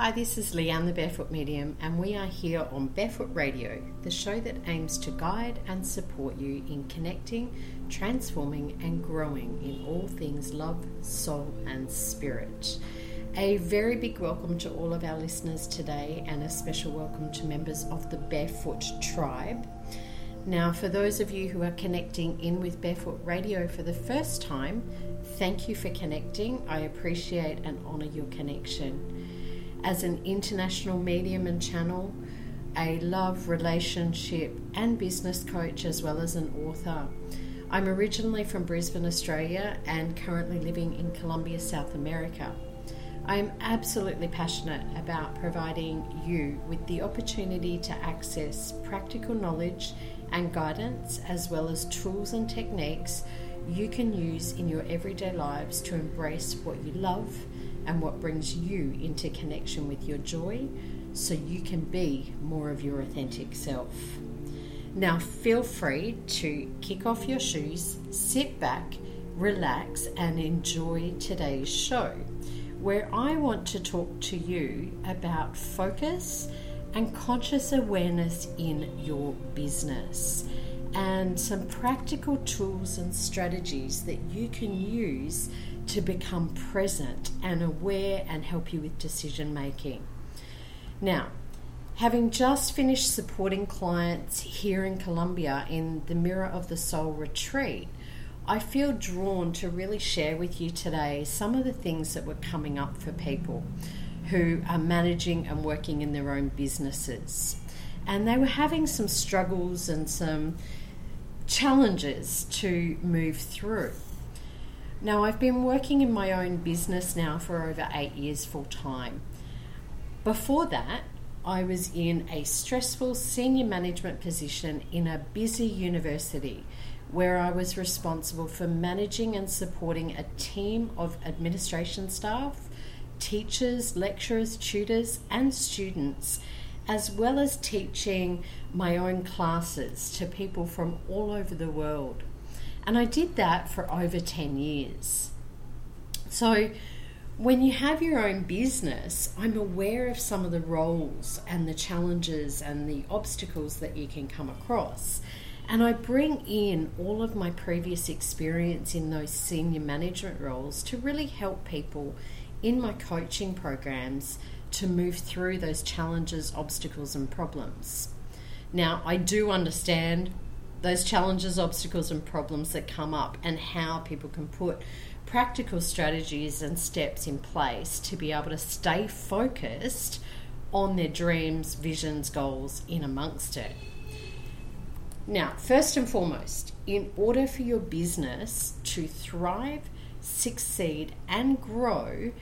Hi, this is Leanne the Barefoot Medium, and we are here on Barefoot Radio, the show that aims to guide and support you in connecting, transforming, and growing in all things love, soul, and spirit. A very big welcome to all of our listeners today, and a special welcome to members of the Barefoot Tribe. Now, for those of you who are connecting in with Barefoot Radio for the first time, thank you for connecting. I appreciate and honour your connection as an international medium and channel, a love, relationship, and business coach, as well as an author. I'm originally from Brisbane, Australia, and currently living in Colombia, South America. I am absolutely passionate about providing you with the opportunity to access practical knowledge and guidance, as well as tools and techniques you can use in your everyday lives to embrace what you love and what brings you into connection with your joy so you can be more of your authentic self. Now, feel free to kick off your shoes, sit back, relax, and enjoy today's show, where I want to talk to you about focus and conscious awareness in your business and some practical tools and strategies that you can use to become present and aware and help you with decision making. Now, having just finished supporting clients here in Colombia in the Mirror of the Soul retreat, I feel drawn to really share with you today some of the things that were coming up for people who are managing and working in their own businesses. And they were having some struggles and some challenges to move through. Now, I've been working in my own business now for over eight years full time. Before that, I was in a stressful senior management position in a busy university where I was responsible for managing and supporting a team of administration staff, teachers, lecturers, tutors, and students, as well as teaching my own classes to people from all over the world. And I did that for over 10 years. So, when you have your own business, I'm aware of some of the roles and the challenges and the obstacles that you can come across. And I bring in all of my previous experience in those senior management roles to really help people in my coaching programs to move through those challenges, obstacles, and problems. Now, I do understand those challenges, obstacles, and problems that come up, and how people can put practical strategies and steps in place to be able to stay focused on their dreams, visions, goals in amongst it. Now, first and foremost, in order for your business to thrive, succeed, and grow,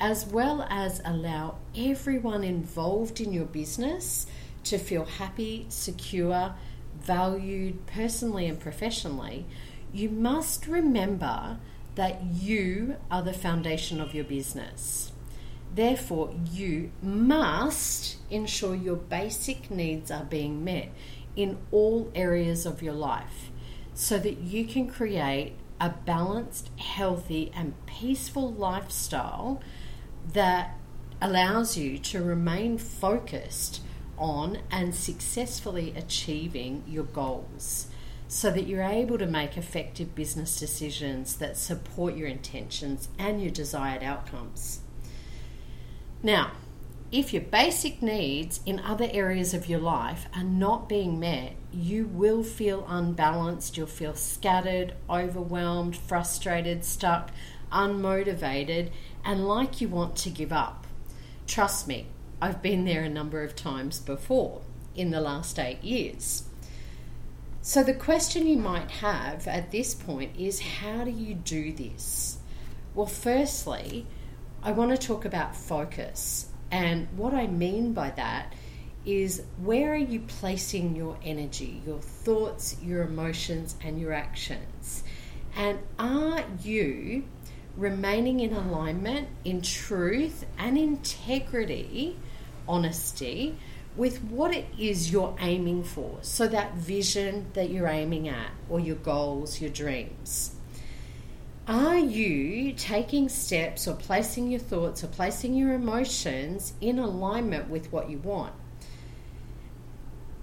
as well as allow everyone involved in your business to feel happy, secure, valued personally and professionally, you must remember that you are the foundation of your business. Therefore, you must ensure your basic needs are being met in all areas of your life so that you can create a balanced, healthy, and peaceful lifestyle that allows you to remain focused on and successfully achieving your goals so that you're able to make effective business decisions that support your intentions and your desired outcomes. Now, if your basic needs in other areas of your life are not being met, you will feel unbalanced, you'll feel scattered, overwhelmed, frustrated, stuck, unmotivated, and like you want to give up. Trust me, I've been there a number of times before in the last eight years. So, the question you might have at this point is how do you do this? Well, firstly, I want to talk about focus. And what I mean by that is where are you placing your energy, your thoughts, your emotions, and your actions? And are you remaining in alignment, in truth, and integrity, honesty with what it is you're aiming for. So, that vision that you're aiming at, or your goals, your dreams. Are you taking steps or placing your thoughts or placing your emotions in alignment with what you want?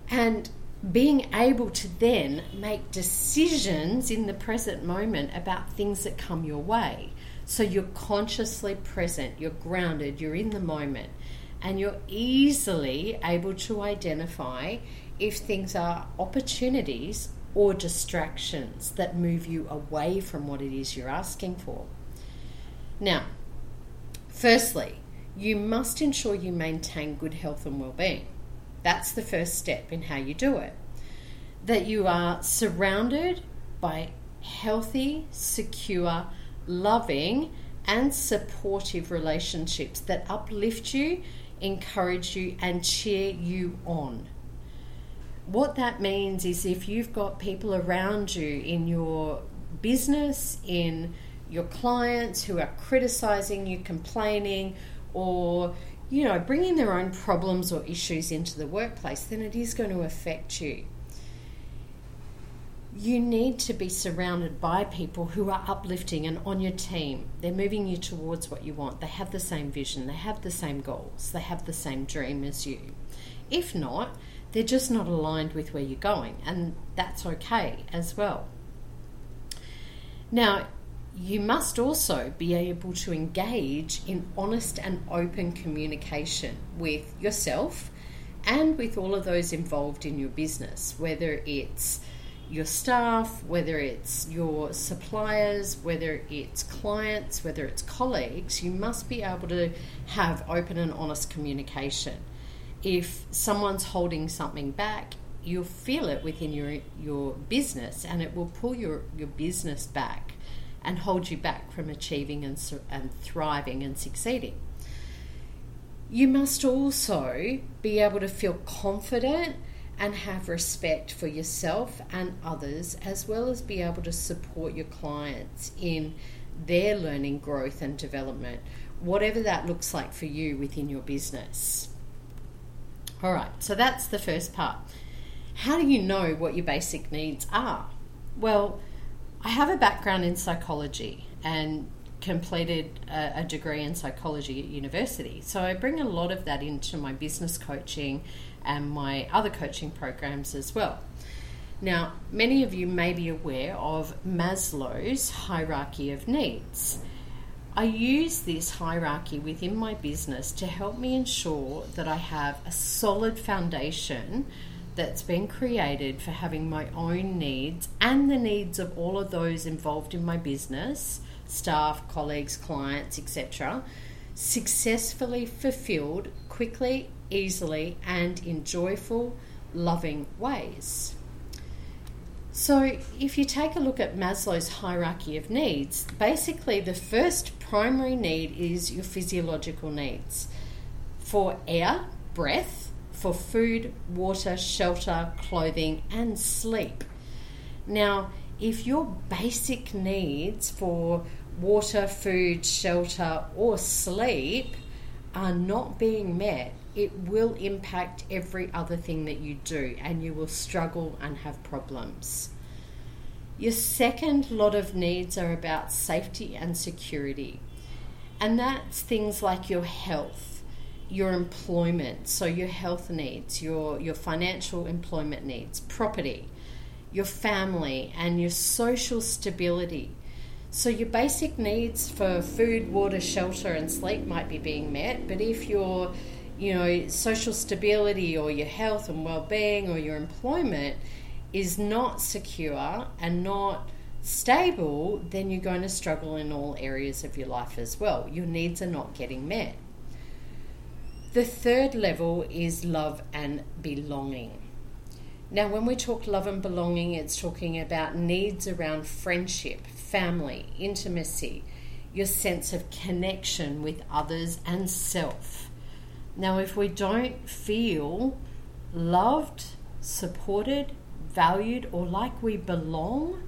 And being able to then make decisions in the present moment about things that come your way. So you're consciously present, you're grounded, you're in the moment, and you're easily able to identify if things are opportunities or distractions that move you away from what it is you're asking for. Now, firstly, you must ensure you maintain good health and well-being. That's the first step in how you do it. That you are surrounded by healthy, secure, loving, and supportive relationships that uplift you, encourage you, and cheer you on. What that means is if you've got people around you in your business, in your clients who are criticizing you, complaining, or you know, bringing their own problems or issues into the workplace, then it is going to affect you. You need to be surrounded by people who are uplifting and on your team. They're moving you towards what you want. They have the same vision, they have the same goals, they have the same dream as you. If not, they're just not aligned with where you're going, and that's okay as well. Now, you must also be able to engage in honest and open communication with yourself and with all of those involved in your business, whether it's your staff, whether it's your suppliers, whether it's clients, whether it's colleagues, you must be able to have open and honest communication. If someone's holding something back, you'll feel it within your your business and it will pull your, your business back and hold you back from achieving and, and thriving and succeeding. You must also be able to feel confident and have respect for yourself and others, as well as be able to support your clients in their learning, growth, and development, whatever that looks like for you within your business. All right, so that's the first part. How do you know what your basic needs are? Well, I have a background in psychology and completed a, degree in psychology at university. So I bring a lot of that into my business coaching and my other coaching programs as well. Now, many of you may be aware of Maslow's hierarchy of needs. I use this hierarchy within my business to help me ensure that I have a solid foundation that's been created for having my own needs and the needs of all of those involved in my business staff, colleagues, clients, etc. successfully fulfilled quickly, easily, and in joyful, loving ways. So, if you take a look at Maslow's hierarchy of needs, basically the first primary need is your physiological needs for air, breath, for food, water, shelter, clothing, and sleep. Now, if your basic needs for water, food, shelter, or sleep are not being met, it will impact every other thing that you do, and you will struggle and have problems. Your second lot of needs are about safety and security, and that's things like your health your employment, so your health needs, your, your financial employment needs, property, your family, and your social stability. So, your basic needs for food, water, shelter, and sleep might be being met, but if your you know, social stability or your health and well being or your employment is not secure and not stable, then you're going to struggle in all areas of your life as well. Your needs are not getting met. The third level is love and belonging. Now, when we talk love and belonging, it's talking about needs around friendship, family, intimacy, your sense of connection with others and self. Now, if we don't feel loved, supported, valued, or like we belong,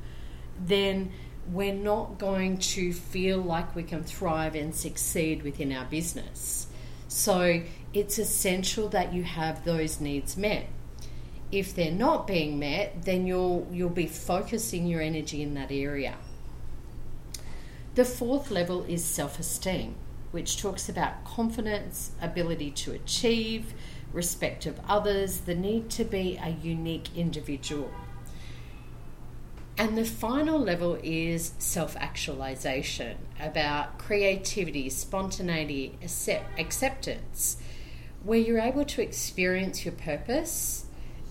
then we're not going to feel like we can thrive and succeed within our business. So it's essential that you have those needs met. If they're not being met, then you'll you'll be focusing your energy in that area. The fourth level is self esteem, which talks about confidence, ability to achieve, respect of others, the need to be a unique individual. And the final level is self actualization about creativity, spontaneity, accept- acceptance, where you're able to experience your purpose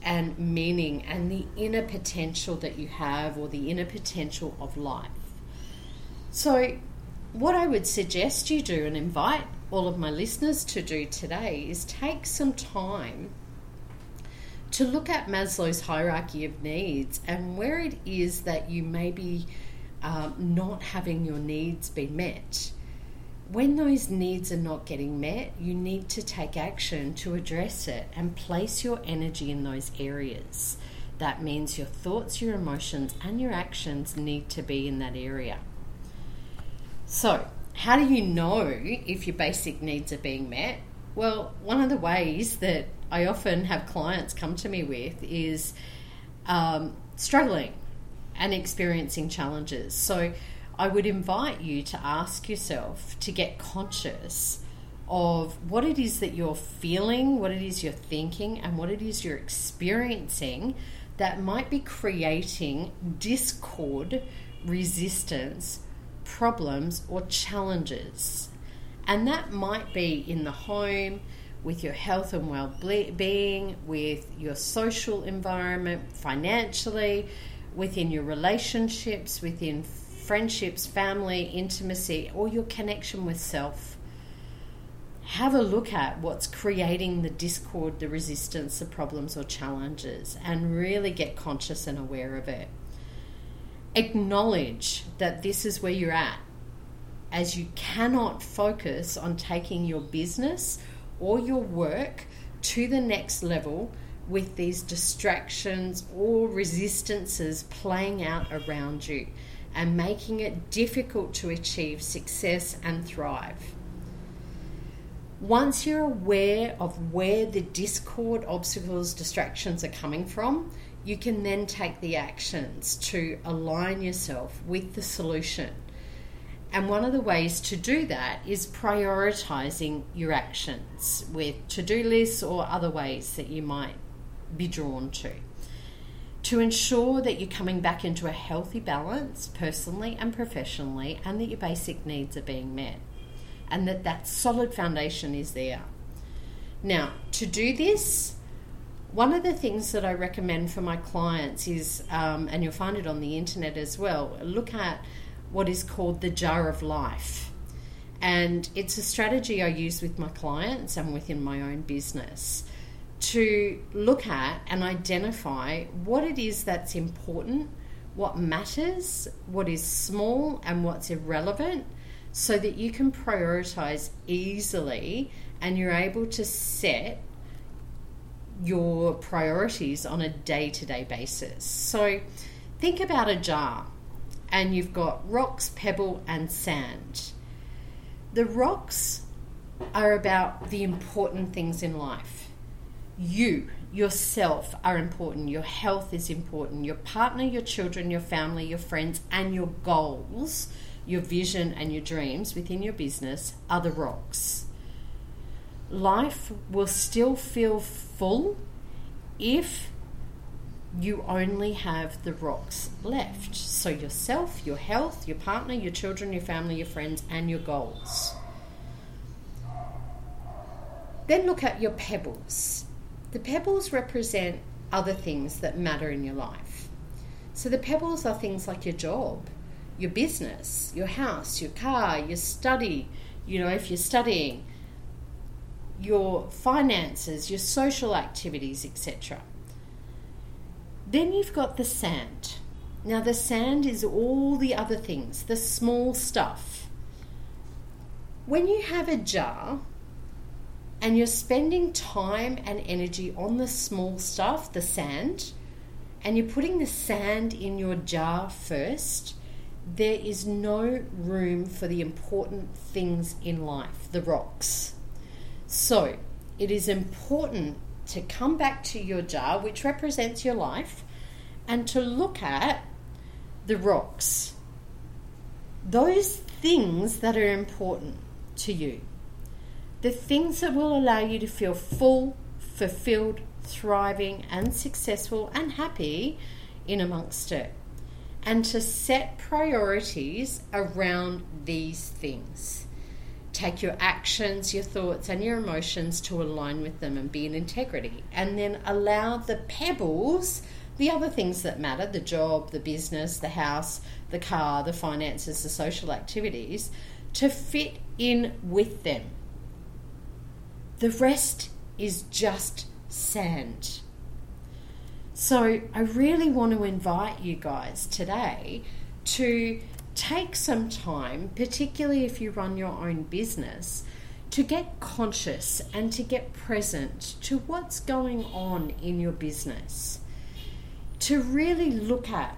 and meaning and the inner potential that you have or the inner potential of life. So, what I would suggest you do and invite all of my listeners to do today is take some time to look at Maslow's hierarchy of needs and where it is that you may be um, not having your needs be met. When those needs are not getting met, you need to take action to address it and place your energy in those areas. That means your thoughts, your emotions, and your actions need to be in that area. So, how do you know if your basic needs are being met? Well, one of the ways that I often have clients come to me with is um, struggling and experiencing challenges. So I would invite you to ask yourself to get conscious of what it is that you're feeling, what it is you're thinking, and what it is you're experiencing that might be creating discord, resistance, problems, or challenges. And that might be in the home, with your health and well being, with your social environment, financially, within your relationships, within friendships, family, intimacy, or your connection with self. Have a look at what's creating the discord, the resistance, the problems, or challenges, and really get conscious and aware of it. Acknowledge that this is where you're at, as you cannot focus on taking your business or your work to the next level with these distractions or resistances playing out around you and making it difficult to achieve success and thrive. Once you're aware of where the discord, obstacles, distractions are coming from, you can then take the actions to align yourself with the solution and one of the ways to do that is prioritizing your actions with to do lists or other ways that you might be drawn to. To ensure that you're coming back into a healthy balance personally and professionally, and that your basic needs are being met, and that that solid foundation is there. Now, to do this, one of the things that I recommend for my clients is, um, and you'll find it on the internet as well, look at what is called the jar of life. And it's a strategy I use with my clients and within my own business to look at and identify what it is that's important, what matters, what is small, and what's irrelevant, so that you can prioritize easily and you're able to set your priorities on a day to day basis. So think about a jar and you've got rocks, pebble, and sand. The rocks are about the important things in life. You, yourself, are important. Your health is important. Your partner, your children, your family, your friends, and your goals, your vision, and your dreams within your business are the rocks. Life will still feel full if you only have the rocks left. So, yourself, your health, your partner, your children, your family, your friends, and your goals. Then look at your pebbles. The pebbles represent other things that matter in your life. So, the pebbles are things like your job, your business, your house, your car, your study, you know, if you're studying, your finances, your social activities, etc. Then you've got the sand. Now, the sand is all the other things, the small stuff. When you have a jar and you're spending time and energy on the small stuff, the sand, and you're putting the sand in your jar first, there is no room for the important things in life, the rocks. So, it is important to come back to your jar, which represents your life, and to look at the rocks. Those things that are important to you. The things that will allow you to feel full, fulfilled, thriving, and successful and happy in amongst it. And to set priorities around these things. Take your actions, your thoughts, and your emotions to align with them and be in integrity. And then allow the pebbles, the other things that matter the job, the business, the house, the car, the finances, the social activities to fit in with them. The rest is just sand. So, I really want to invite you guys today to take some time, particularly if you run your own business, to get conscious and to get present to what's going on in your business. To really look at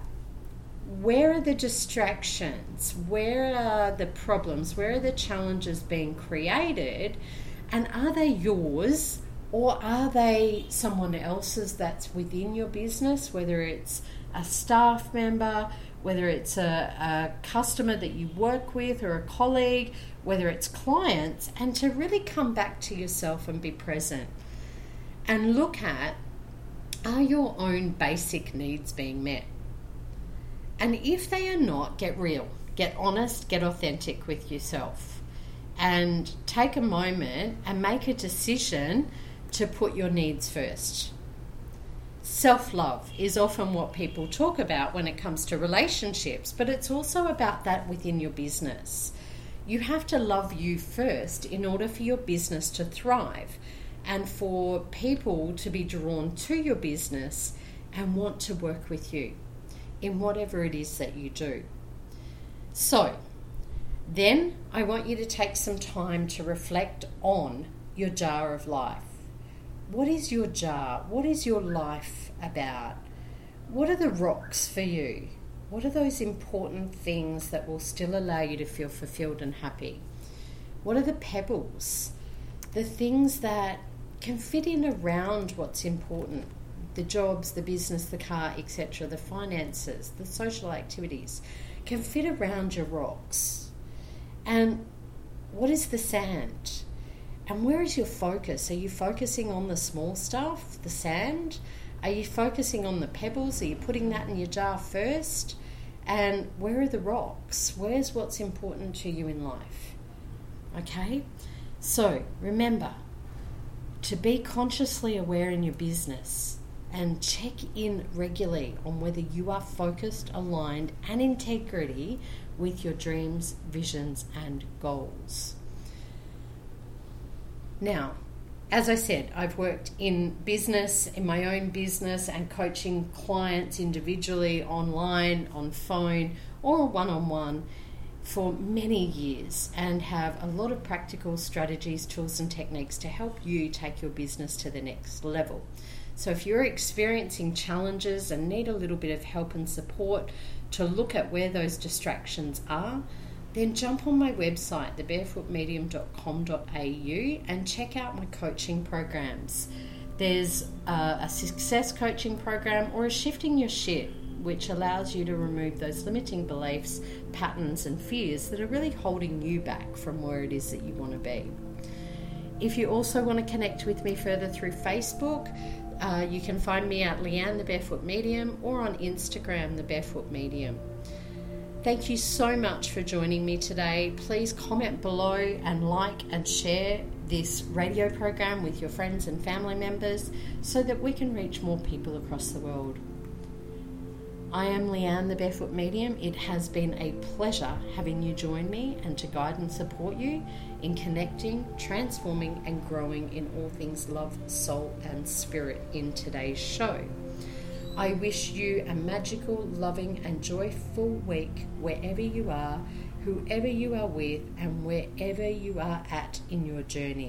where are the distractions, where are the problems, where are the challenges being created, and are they yours or are they someone else's that's within your business, whether it's a staff member, whether it's a, a, customer that you work with or a colleague, whether it's clients, and to really come back to yourself and be present? And look at are your own basic needs being met? And if they are not, get real, get honest, get authentic with yourself, and take a moment and make a decision to put your needs first. Self love is often what people talk about when it comes to relationships, but it's also about that within your business. You have to love you first in order for your business to thrive and for people to be drawn to your business and want to work with you in whatever it is that you do. So, then I want you to take some time to reflect on your jar of life. What is your jar? What is your life about? What are the rocks for you? What are those important things that will still allow you to feel fulfilled and happy? What are the pebbles? The things that can fit in around what's important the jobs, the business, the car, etc., the finances, the social activities can fit around your rocks. And what is the sand? And where is your focus? Are you focusing on the small stuff, the sand? Are you focusing on the pebbles? Are you putting that in your jar first? And where are the rocks? Where's what's important to you in life? Okay? So remember to be consciously aware in your business and check in regularly on whether you are focused, aligned, and integrity with your dreams, visions, and goals. Now, as I said, I've worked in business, in my own business, and coaching clients individually, online, on phone, or one on one for many years and have a lot of practical strategies, tools, and techniques to help you take your business to the next level. So, if you're experiencing challenges and need a little bit of help and support to look at where those distractions are, then jump on my website, thebarefootmedium.com.au, and check out my coaching programs. There's a, a success coaching program or a shifting your shit, which allows you to remove those limiting beliefs, patterns, and fears that are really holding you back from where it is that you want to be. If you also want to connect with me further through Facebook, uh, you can find me at Leanne the Barefoot Medium or on Instagram, the Barefoot Medium. Thank you so much for joining me today. Please comment below and like and share this radio program with your friends and family members so that we can reach more people across the world. I am Leanne, the Barefoot Medium. It has been a pleasure having you join me and to guide and support you in connecting, transforming, and growing in all things love, soul, and spirit in today's show. I wish you a magical, loving, and joyful week wherever you are, whoever you are with, and wherever you are at in your journey.